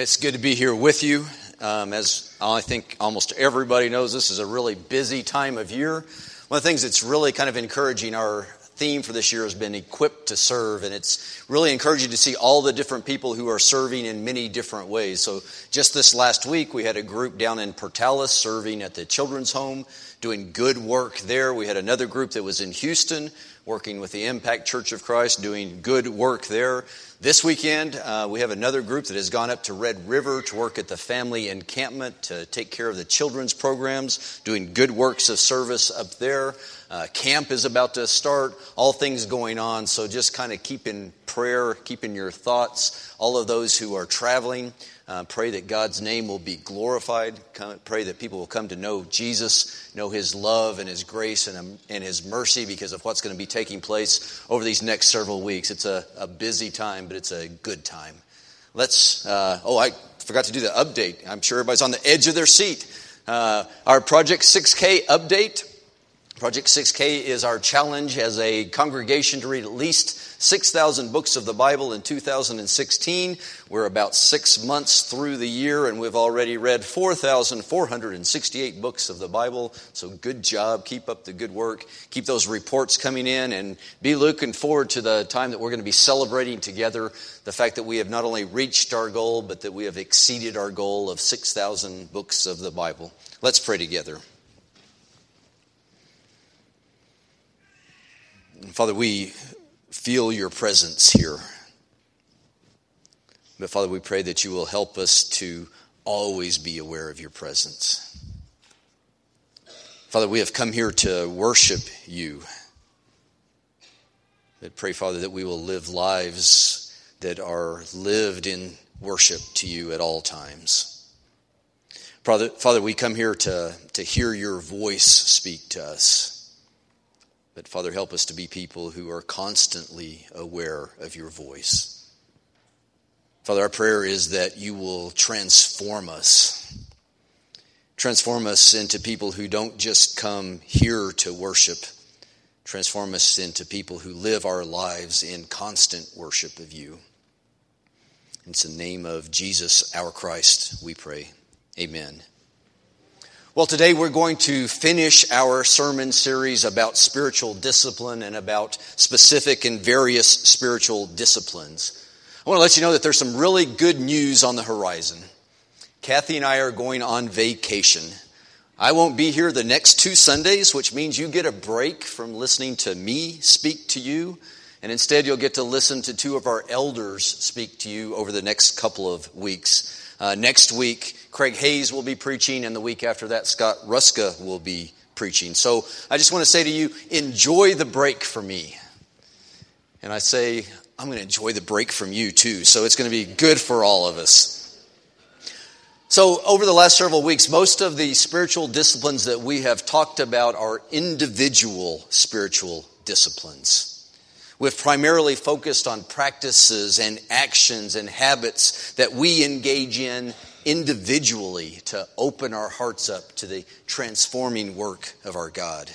It's good to be here with you. Um, as I think almost everybody knows, this is a really busy time of year. One of the things that's really kind of encouraging, our theme for this year has been equipped to serve, and it's really encouraging to see all the different people who are serving in many different ways. So, just this last week, we had a group down in Portales serving at the children's home, doing good work there. We had another group that was in Houston working with the Impact Church of Christ, doing good work there. This weekend, uh, we have another group that has gone up to Red River to work at the family encampment to take care of the children's programs, doing good works of service up there. Uh, camp is about to start, all things going on. So just kind of keep in prayer, keep in your thoughts, all of those who are traveling. Uh, pray that God's name will be glorified. Come, pray that people will come to know Jesus, know His love and His grace and, um, and His mercy because of what's going to be taking place over these next several weeks. It's a, a busy time, but it's a good time. Let's, uh, oh, I forgot to do the update. I'm sure everybody's on the edge of their seat. Uh, our Project 6K update. Project 6K is our challenge as a congregation to read at least 6,000 books of the Bible in 2016. We're about six months through the year, and we've already read 4,468 books of the Bible. So, good job. Keep up the good work. Keep those reports coming in, and be looking forward to the time that we're going to be celebrating together the fact that we have not only reached our goal, but that we have exceeded our goal of 6,000 books of the Bible. Let's pray together. Father, we feel your presence here. But Father, we pray that you will help us to always be aware of your presence. Father, we have come here to worship you. But pray, Father, that we will live lives that are lived in worship to you at all times. Father, Father, we come here to, to hear your voice speak to us. But Father, help us to be people who are constantly aware of your voice. Father, our prayer is that you will transform us. Transform us into people who don't just come here to worship. Transform us into people who live our lives in constant worship of you. It's in the name of Jesus, our Christ, we pray. Amen. Well, today we're going to finish our sermon series about spiritual discipline and about specific and various spiritual disciplines. I want to let you know that there's some really good news on the horizon. Kathy and I are going on vacation. I won't be here the next two Sundays, which means you get a break from listening to me speak to you, and instead you'll get to listen to two of our elders speak to you over the next couple of weeks. Uh, next week, Craig Hayes will be preaching, and the week after that, Scott Ruska will be preaching. So I just want to say to you, enjoy the break for me. And I say, I'm going to enjoy the break from you too. So it's going to be good for all of us. So, over the last several weeks, most of the spiritual disciplines that we have talked about are individual spiritual disciplines. We've primarily focused on practices and actions and habits that we engage in individually to open our hearts up to the transforming work of our God.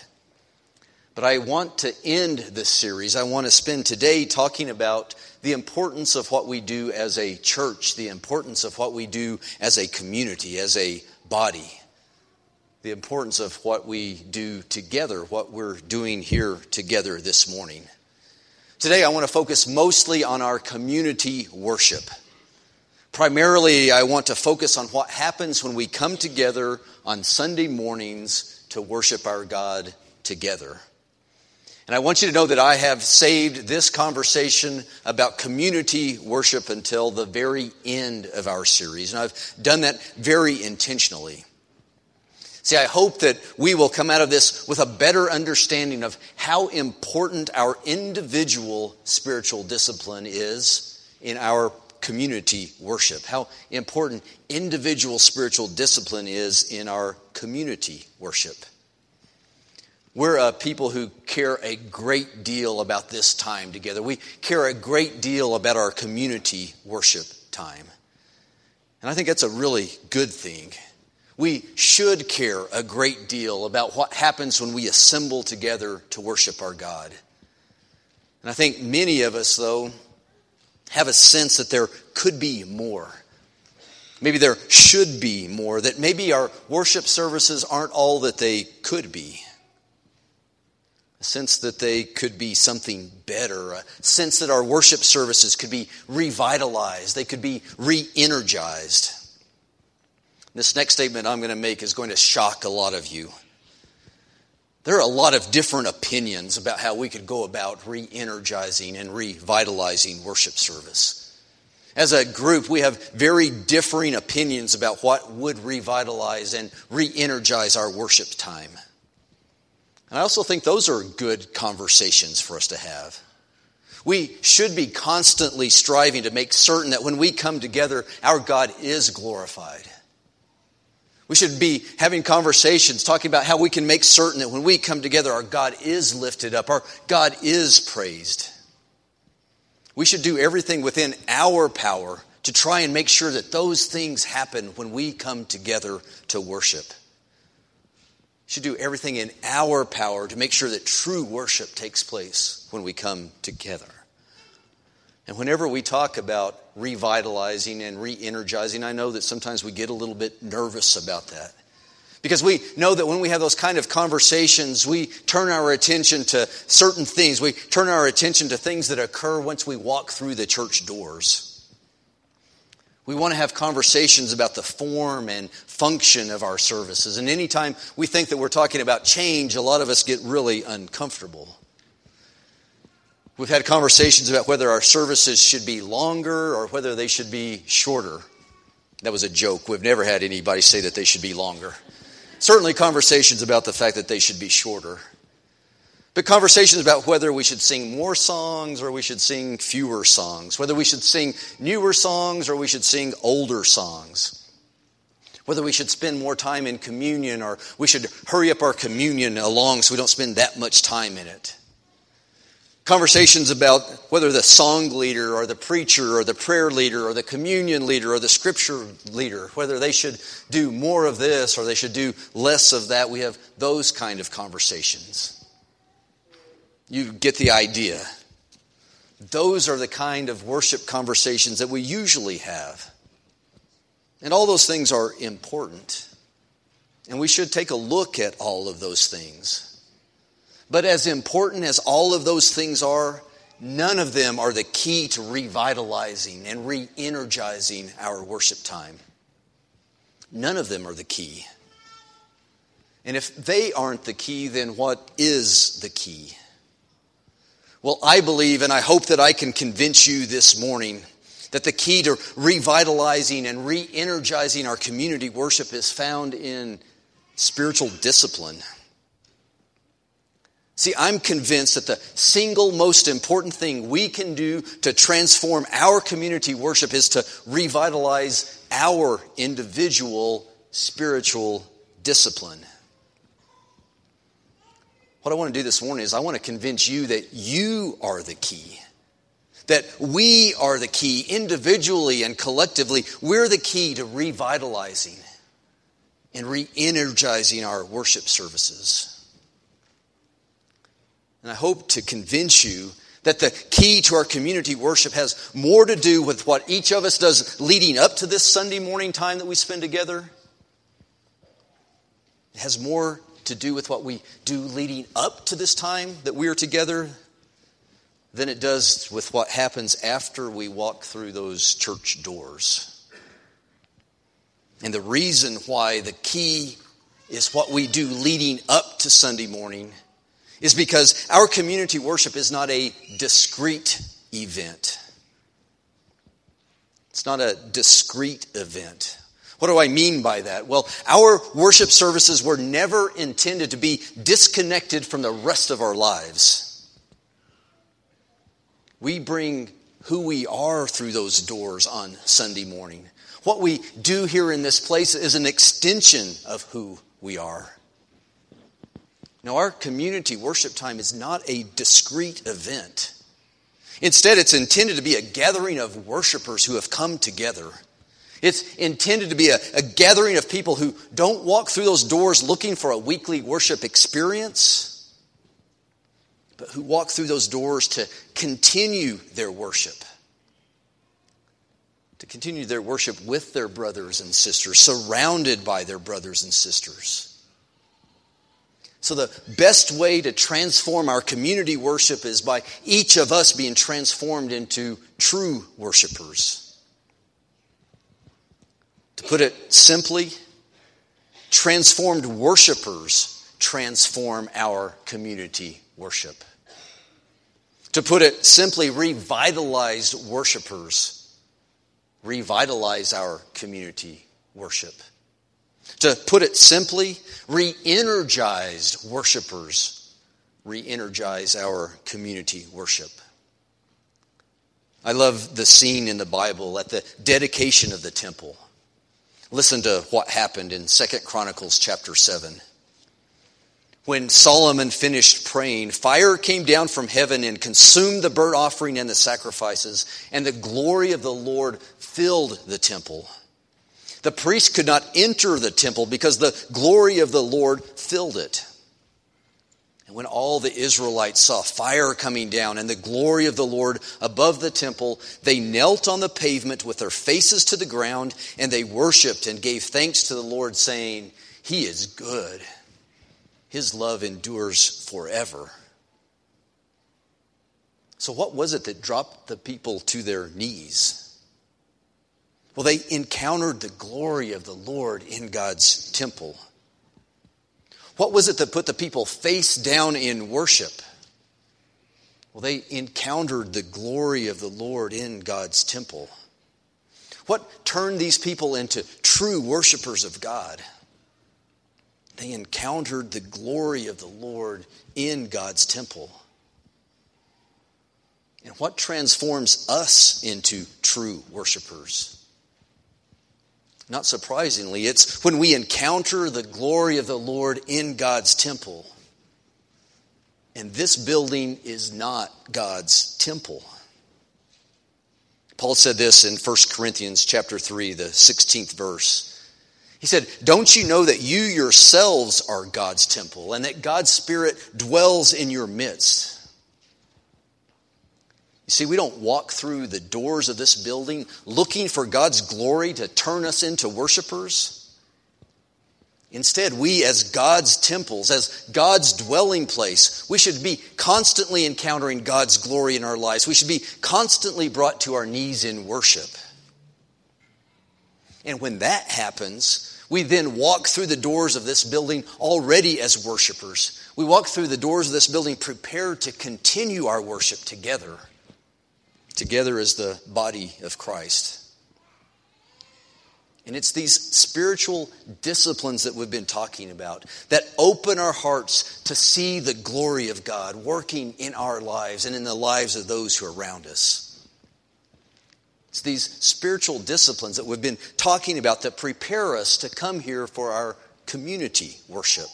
But I want to end this series. I want to spend today talking about the importance of what we do as a church, the importance of what we do as a community, as a body, the importance of what we do together, what we're doing here together this morning. Today, I want to focus mostly on our community worship. Primarily, I want to focus on what happens when we come together on Sunday mornings to worship our God together. And I want you to know that I have saved this conversation about community worship until the very end of our series. And I've done that very intentionally. See, I hope that we will come out of this with a better understanding of how important our individual spiritual discipline is in our community worship, how important individual spiritual discipline is in our community worship. We're a people who care a great deal about this time together. We care a great deal about our community worship time. And I think that's a really good thing. We should care a great deal about what happens when we assemble together to worship our God. And I think many of us, though, have a sense that there could be more. maybe there should be more, that maybe our worship services aren't all that they could be. A sense that they could be something better, a sense that our worship services could be revitalized, they could be re energized. This next statement I'm going to make is going to shock a lot of you. There are a lot of different opinions about how we could go about re energizing and revitalizing worship service. As a group, we have very differing opinions about what would revitalize and re energize our worship time. And I also think those are good conversations for us to have. We should be constantly striving to make certain that when we come together, our God is glorified. We should be having conversations talking about how we can make certain that when we come together, our God is lifted up, our God is praised. We should do everything within our power to try and make sure that those things happen when we come together to worship. We should do everything in our power to make sure that true worship takes place when we come together. And whenever we talk about revitalizing and re energizing, I know that sometimes we get a little bit nervous about that. Because we know that when we have those kind of conversations, we turn our attention to certain things. We turn our attention to things that occur once we walk through the church doors. We want to have conversations about the form and function of our services. And anytime we think that we're talking about change, a lot of us get really uncomfortable. We've had conversations about whether our services should be longer or whether they should be shorter. That was a joke. We've never had anybody say that they should be longer. Certainly, conversations about the fact that they should be shorter. But conversations about whether we should sing more songs or we should sing fewer songs, whether we should sing newer songs or we should sing older songs, whether we should spend more time in communion or we should hurry up our communion along so we don't spend that much time in it. Conversations about whether the song leader or the preacher or the prayer leader or the communion leader or the scripture leader, whether they should do more of this or they should do less of that. We have those kind of conversations. You get the idea. Those are the kind of worship conversations that we usually have. And all those things are important. And we should take a look at all of those things. But as important as all of those things are, none of them are the key to revitalizing and re energizing our worship time. None of them are the key. And if they aren't the key, then what is the key? Well, I believe and I hope that I can convince you this morning that the key to revitalizing and re energizing our community worship is found in spiritual discipline. See, I'm convinced that the single most important thing we can do to transform our community worship is to revitalize our individual spiritual discipline. What I want to do this morning is I want to convince you that you are the key. That we are the key individually and collectively. We're the key to revitalizing and re energizing our worship services. And I hope to convince you that the key to our community worship has more to do with what each of us does leading up to this Sunday morning time that we spend together. It has more to do with what we do leading up to this time that we are together than it does with what happens after we walk through those church doors. And the reason why the key is what we do leading up to Sunday morning is because our community worship is not a discrete event. It's not a discrete event. What do I mean by that? Well, our worship services were never intended to be disconnected from the rest of our lives. We bring who we are through those doors on Sunday morning. What we do here in this place is an extension of who we are. Now, our community worship time is not a discrete event. Instead, it's intended to be a gathering of worshipers who have come together. It's intended to be a, a, gathering of people who don't walk through those doors looking for a weekly worship experience, but who walk through those doors to continue their worship, to continue their worship with their brothers and sisters, surrounded by their brothers and sisters. So, the best way to transform our community worship is by each of us being transformed into true worshipers. To put it simply, transformed worshipers transform our community worship. To put it simply, revitalized worshipers revitalize our community worship. To put it simply, re energized worshipers re energize our community worship. I love the scene in the Bible at the dedication of the temple. Listen to what happened in Second Chronicles chapter 7. When Solomon finished praying, fire came down from heaven and consumed the burnt offering and the sacrifices, and the glory of the Lord filled the temple. The priest could not enter the temple because the glory of the Lord filled it. And when all the Israelites saw fire coming down and the glory of the Lord above the temple, they knelt on the pavement with their faces to the ground and they worshiped and gave thanks to the Lord, saying, He is good. His love endures forever. So, what was it that dropped the people to their knees? Well, they encountered the glory of the Lord in God's temple. What was it that put the people face down in worship? Well, they encountered the glory of the Lord in God's temple. What turned these people into true worshipers of God? They encountered the glory of the Lord in God's temple. And what transforms us into true worshipers? Not surprisingly, it's when we encounter the glory of the Lord in God's temple. And this building is not God's temple. Paul said this in 1 Corinthians chapter 3, the 16th verse. He said, Don't you know that you yourselves are God's temple and that God's Spirit dwells in your midst? You see, we don't walk through the doors of this building looking for God's glory to turn us into worshipers. Instead, we, as God's temples, as God's dwelling place, we should be constantly encountering God's glory in our lives. We should be constantly brought to our knees in worship. And when that happens, we then walk through the doors of this building already as worshipers. We walk through the doors of this building prepared to continue our worship together together as the body of Christ. And it's these spiritual disciplines that we've been talking about that open our hearts to see the glory of God working in our lives and in the lives of those who are around us. It's these spiritual disciplines that we've been talking about that prepare us to come here for our community worship.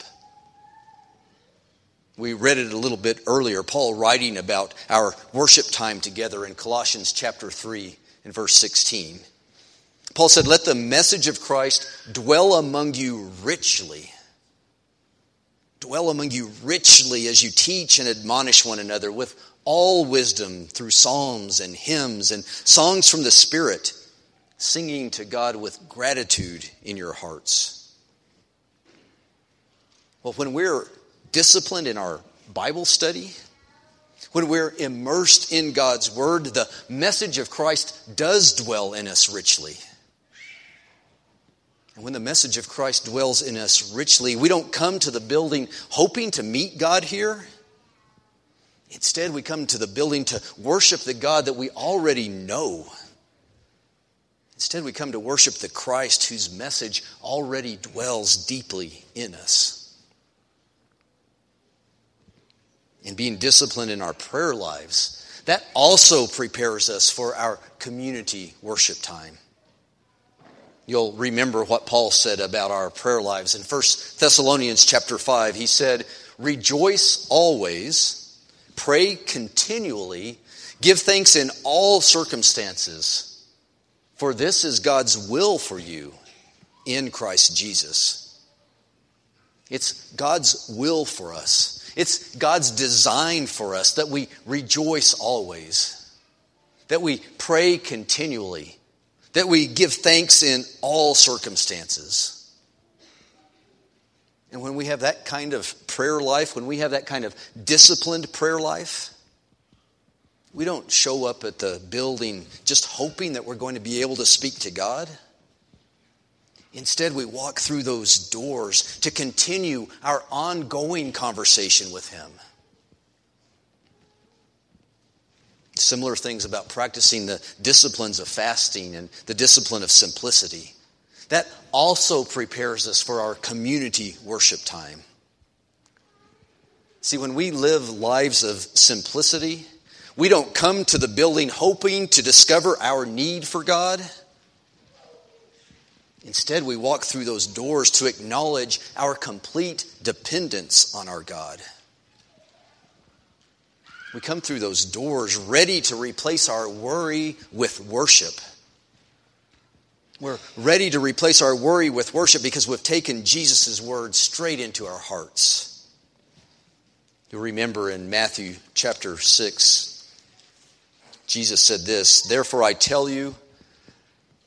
We read it a little bit earlier, Paul writing about our worship time together in Colossians chapter 3 and verse 16. Paul said, Let the message of Christ dwell among you richly. Dwell among you richly as you teach and admonish one another with all wisdom through psalms and hymns and songs from the Spirit, singing to God with gratitude in your hearts. Well, when we're disciplined in our Bible study, when we're immersed in God's Word, the message of Christ does dwell in us richly. And when the message of Christ dwells in us richly, we don't come to the building hoping to meet God here. Instead, we come to the building to worship the God that we already know. Instead, we come to worship the Christ whose message already dwells deeply in us. And being disciplined in our prayer lives, that also prepares us for our community worship time. You'll remember what Paul said about our prayer lives in 1 Thessalonians chapter 5. He said, Rejoice always, pray continually, give thanks in all circumstances, for this is God's will for you in Christ Jesus. It's God's will for us it's God's design for us that we rejoice always, that we pray continually, that we give thanks in all circumstances. And when we have that kind of prayer life, when we have that kind of disciplined prayer life, we don't show up at the building just hoping that we're going to be able to speak to God. Instead, we walk through those doors to continue our ongoing conversation with Him. Similar things about practicing the disciplines of fasting and the discipline of simplicity. That also prepares us for our community worship time. See, when we live lives of simplicity, we don't come to the building hoping to discover our need for God. Instead, we walk through those doors to acknowledge our complete dependence on our God. We come through those doors ready to replace our worry with worship. We're ready to replace our worry with worship because we've taken Jesus' words straight into our hearts. You'll remember in Matthew chapter 6, Jesus said this Therefore I tell you,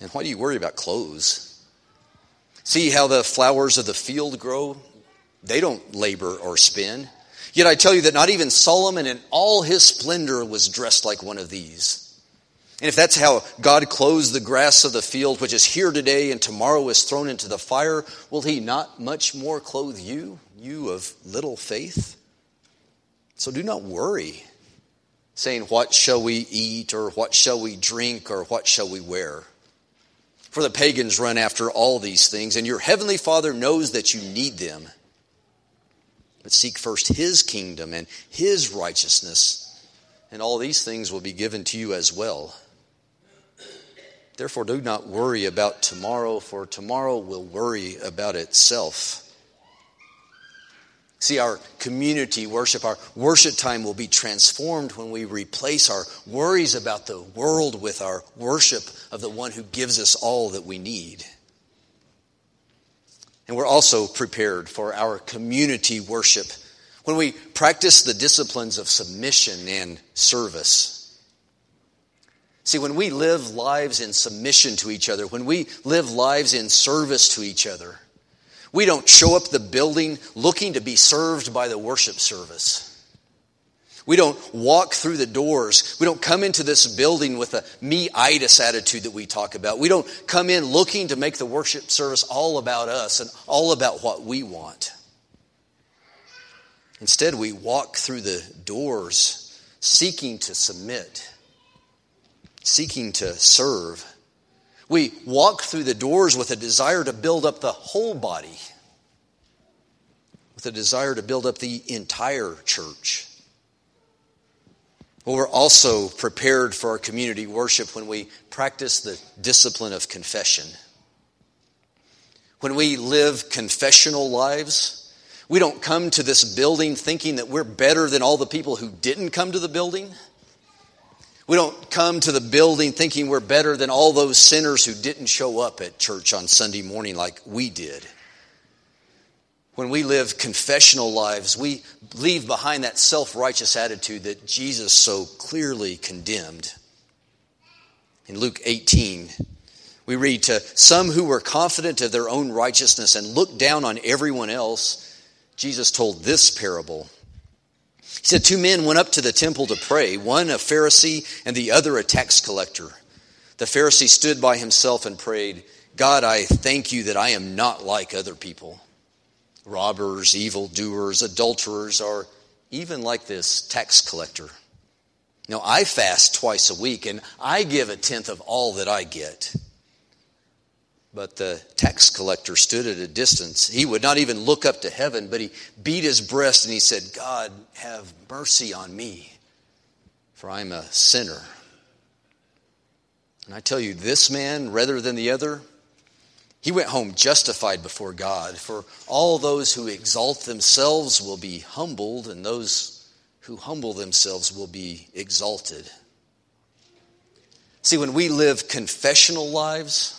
And why do you worry about clothes? See how the flowers of the field grow? They don't labor or spin. Yet I tell you that not even Solomon in all his splendor was dressed like one of these. And if that's how God clothes the grass of the field, which is here today and tomorrow is thrown into the fire, will he not much more clothe you, you of little faith? So do not worry, saying, What shall we eat, or what shall we drink, or what shall we wear? For the pagans run after all these things, and your heavenly Father knows that you need them. But seek first his kingdom and his righteousness, and all these things will be given to you as well. Therefore, do not worry about tomorrow, for tomorrow will worry about itself. See, our community worship, our worship time will be transformed when we replace our worries about the world with our worship of the one who gives us all that we need. And we're also prepared for our community worship when we practice the disciplines of submission and service. See, when we live lives in submission to each other, when we live lives in service to each other, we don't show up the building looking to be served by the worship service. We don't walk through the doors. We don't come into this building with a me-itis attitude that we talk about. We don't come in looking to make the worship service all about us and all about what we want. Instead, we walk through the doors seeking to submit, seeking to serve we walk through the doors with a desire to build up the whole body, with a desire to build up the entire church. We're also prepared for our community worship when we practice the discipline of confession. When we live confessional lives, we don't come to this building thinking that we're better than all the people who didn't come to the building. We don't come to the building thinking we're better than all those sinners who didn't show up at church on Sunday morning like we did. When we live confessional lives, we leave behind that self righteous attitude that Jesus so clearly condemned. In Luke 18, we read to some who were confident of their own righteousness and looked down on everyone else, Jesus told this parable. He said, Two men went up to the temple to pray, one a Pharisee and the other a tax collector. The Pharisee stood by himself and prayed, God, I thank you that I am not like other people robbers, evildoers, adulterers, or even like this tax collector. Now, I fast twice a week and I give a tenth of all that I get. But the tax collector stood at a distance. He would not even look up to heaven, but he beat his breast and he said, God, have mercy on me, for I'm a sinner. And I tell you, this man, rather than the other, he went home justified before God. For all those who exalt themselves will be humbled, and those who humble themselves will be exalted. See, when we live confessional lives,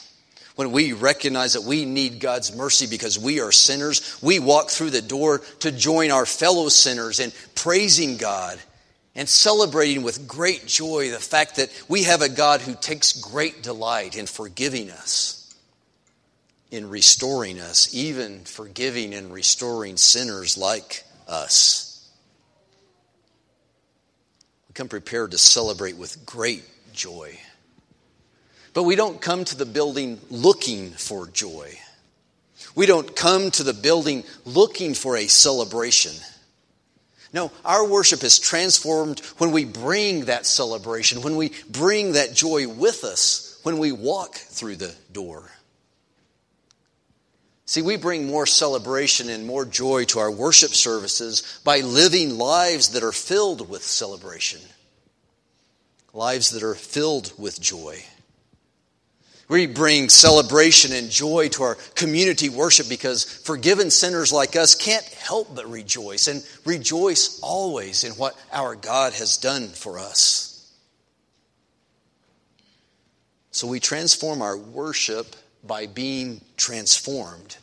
when we recognize that we need God's mercy because we are sinners, we walk through the door to join our fellow sinners in praising God and celebrating with great joy the fact that we have a God who takes great delight in forgiving us in restoring us, even forgiving and restoring sinners like us. We come prepared to celebrate with great joy. But we don't come to the building looking for joy. We don't come to the building looking for a celebration. No, our worship is transformed when we bring that celebration, when we bring that joy with us, when we walk through the door. See, we bring more celebration and more joy to our worship services by living lives that are filled with celebration, lives that are filled with joy. We bring celebration and joy to our community worship because forgiven sinners like us can't help but rejoice and rejoice always in what our God has done for us. So we transform our worship by being transformed.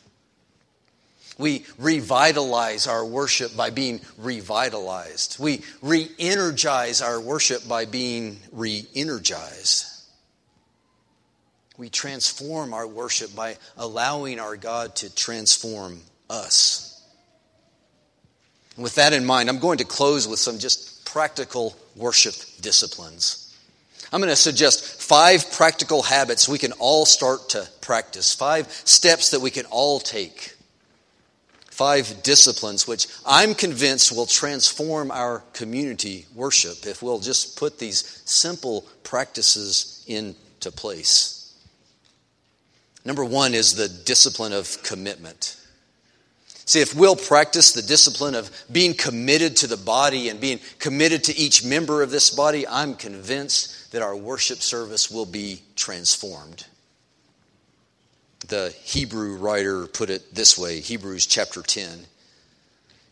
We revitalize our worship by being revitalized. We re energize our worship by being re energized. We transform our worship by allowing our God to transform us. And with that in mind, I'm going to close with some just practical worship disciplines. I'm going to suggest five practical habits we can all start to practice, five steps that we can all take, five disciplines which I'm convinced will transform our community worship if we'll just put these simple practices into place. Number one is the discipline of commitment. See, if we'll practice the discipline of being committed to the body and being committed to each member of this body, I'm convinced that our worship service will be transformed. The Hebrew writer put it this way Hebrews chapter 10.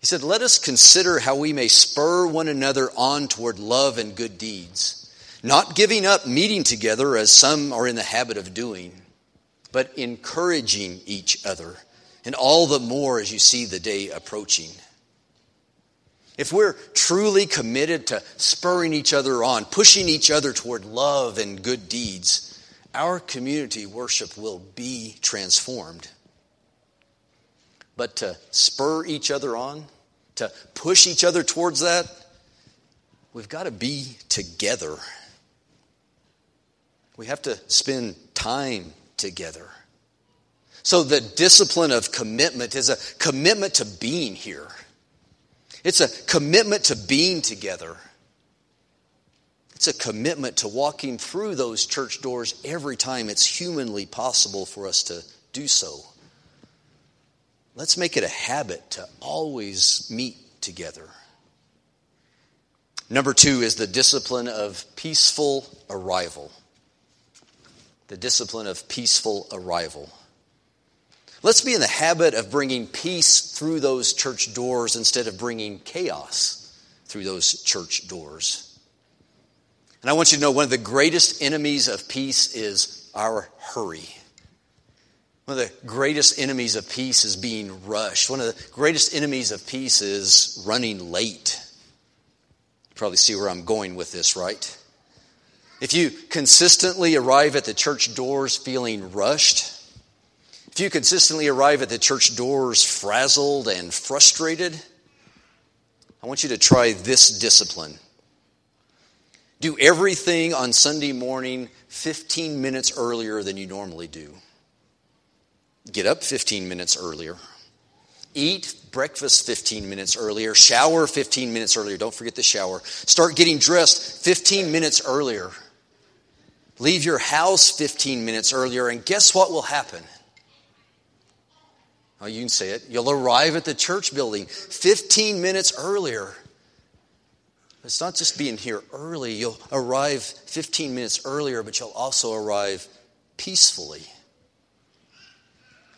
He said, Let us consider how we may spur one another on toward love and good deeds, not giving up meeting together as some are in the habit of doing, but encouraging each other and all the more as you see the day approaching. If we're truly committed to spurring each other on, pushing each other toward love and good deeds, our community worship will be transformed. But to spur each other on, to push each other towards that, we've got to be together. We have to spend time together. So the discipline of commitment is a commitment to being here. It's a commitment to being together. It's a commitment to walking through those church doors every time it's humanly possible for us to do so. Let's make it a habit to always meet together. Number two is the discipline of peaceful arrival. The discipline of peaceful arrival. Let's be in the habit of bringing peace through those church doors instead of bringing chaos through those church doors. And I want you to know one of the greatest enemies of peace is our hurry. One of the greatest enemies of peace is being rushed. One of the greatest enemies of peace is running late. You probably see where I'm going with this, right? If you consistently arrive at the church doors feeling rushed, if you consistently arrive at the church doors frazzled and frustrated, I want you to try this discipline. Do everything on Sunday morning 15 minutes earlier than you normally do. Get up 15 minutes earlier. Eat breakfast 15 minutes earlier. Shower 15 minutes earlier. Don't forget the shower. Start getting dressed 15 minutes earlier. Leave your house 15 minutes earlier, and guess what will happen? Oh, you can say it. You'll arrive at the church building 15 minutes earlier. It's not just being here early. You'll arrive 15 minutes earlier, but you'll also arrive peacefully.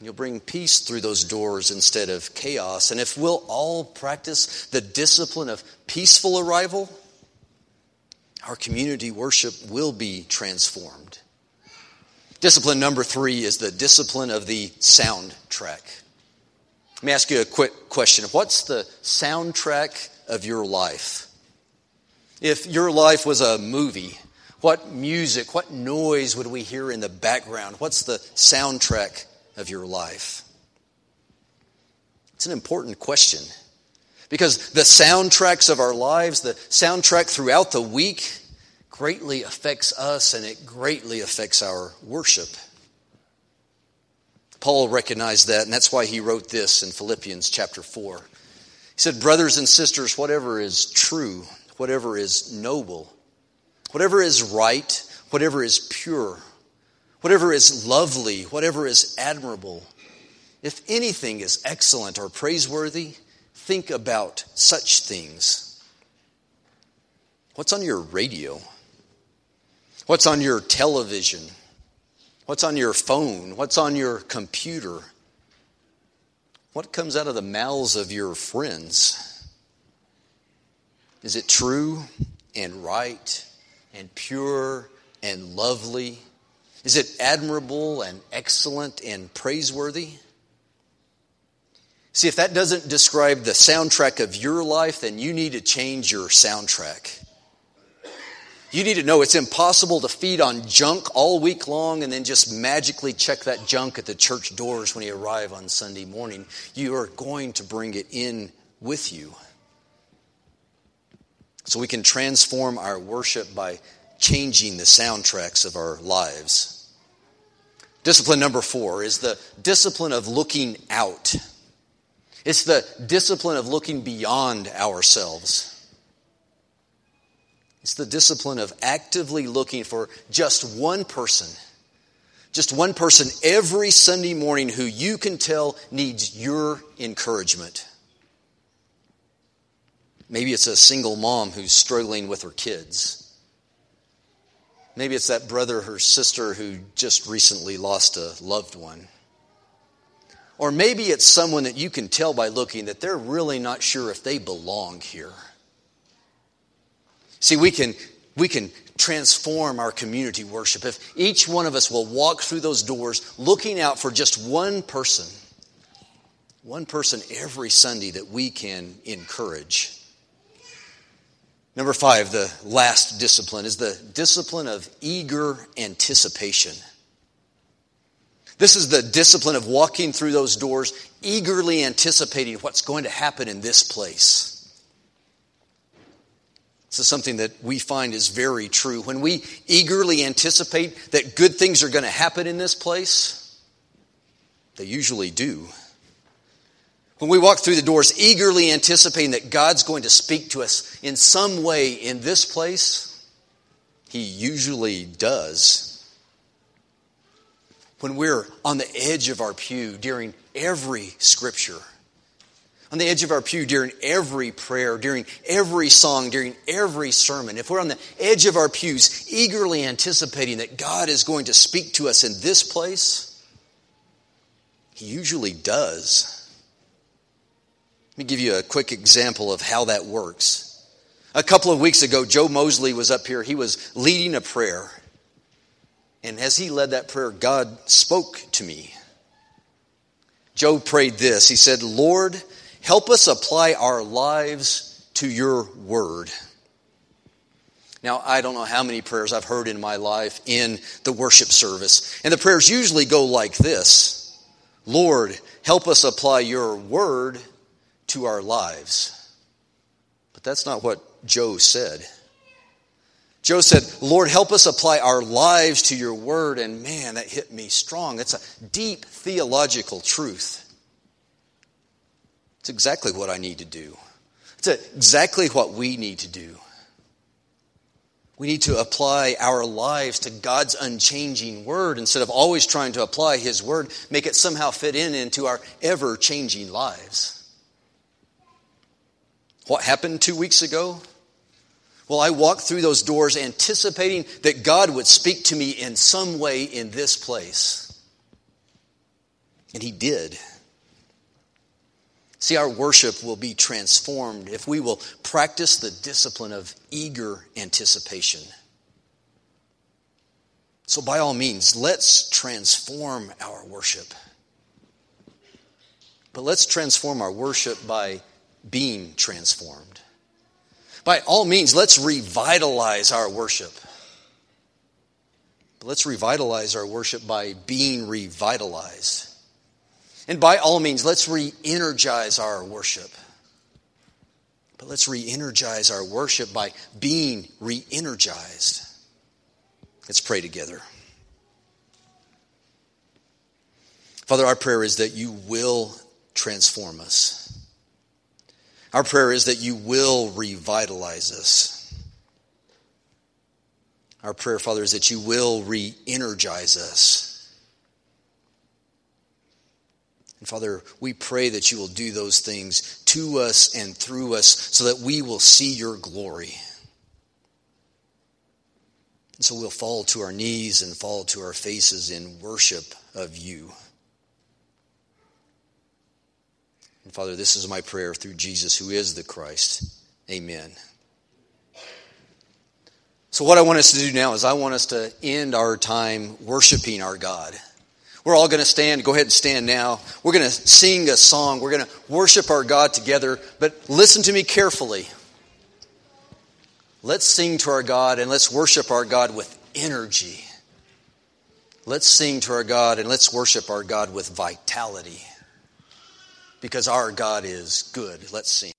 You'll bring peace through those doors instead of chaos. And if we'll all practice the discipline of peaceful arrival, our community worship will be transformed. Discipline number three is the discipline of the soundtrack. Let me ask you a quick question. What's the soundtrack of your life? If your life was a movie, what music, what noise would we hear in the background? What's the soundtrack of your life? It's an important question because the soundtracks of our lives, the soundtrack throughout the week, greatly affects us and it greatly affects our worship. Paul recognized that, and that's why he wrote this in Philippians chapter 4. He said, Brothers and sisters, whatever is true, whatever is noble, whatever is right, whatever is pure, whatever is lovely, whatever is admirable, if anything is excellent or praiseworthy, think about such things. What's on your radio? What's on your television? What's on your phone? What's on your computer? What comes out of the mouths of your friends? Is it true and right and pure and lovely? Is it admirable and excellent and praiseworthy? See, if that doesn't describe the soundtrack of your life, then you need to change your soundtrack. You need to know it's impossible to feed on junk all week long and then just magically check that junk at the church doors when you arrive on Sunday morning. You are going to bring it in with you. So we can transform our worship by changing the soundtracks of our lives. Discipline number four is the discipline of looking out. It's the discipline of looking beyond ourselves. It's the discipline of actively looking for just one person, just one person every Sunday morning who you can tell needs your encouragement. Maybe it's a single mom who's struggling with her kids. Maybe it's that brother or sister who just recently lost a loved one. Or maybe it's someone that you can tell by looking that they're really not sure if they belong here. See, we can, we can transform our community worship if each one of us will walk through those doors looking out for just one person, one person every Sunday that we can encourage. Number five, the last discipline, is the discipline of eager anticipation. This is the discipline of walking through those doors, eagerly anticipating what's going to happen in this place. This is something that we find is very true. When we eagerly anticipate that good things are going to happen in this place, they usually do. When we walk through the doors eagerly anticipating that God's going to speak to us in some way in this place, He usually does. When we're on the edge of our pew during every scripture, on the edge of our pew during every prayer, during every song, during every sermon, if we're on the edge of our pews eagerly anticipating that God is going to speak to us in this place, He usually does. Let me give you a quick example of how that works. A couple of weeks ago, Joe Mosley was up here. He was leading a prayer. And as he led that prayer, God spoke to me. Joe prayed this He said, Lord, help us apply our lives to your word. Now, I don't know how many prayers I've heard in my life in the worship service. And the prayers usually go like this Lord, help us apply your word to our lives. But that's not what Joe said. Joe said, Lord, help us apply our lives to your word. And man, that hit me strong. That's a deep theological truth. It's exactly what I need to do. It's exactly what we need to do. We need to apply our lives to God's unchanging word instead of always trying to apply his word, make it somehow fit in into our ever changing lives. What happened two weeks ago? Well, I walked through those doors anticipating that God would speak to me in some way in this place. And He did. See, our worship will be transformed if we will practice the discipline of eager anticipation. So, by all means, let's transform our worship. But let's transform our worship by being transformed. By all means, let's revitalize our worship. But let's revitalize our worship by being revitalized. And by all means, let's re energize our worship. But let's re energize our worship by being re energized. Let's pray together. Father, our prayer is that you will transform us. Our prayer is that you will revitalize us. Our prayer, Father, is that you will re energize us. And Father, we pray that you will do those things to us and through us so that we will see your glory. And so we'll fall to our knees and fall to our faces in worship of you. And Father, this is my prayer through Jesus, who is the Christ. Amen. So, what I want us to do now is I want us to end our time worshiping our God. We're all going to stand. Go ahead and stand now. We're going to sing a song. We're going to worship our God together. But listen to me carefully. Let's sing to our God and let's worship our God with energy. Let's sing to our God and let's worship our God with vitality. Because our God is good. Let's sing.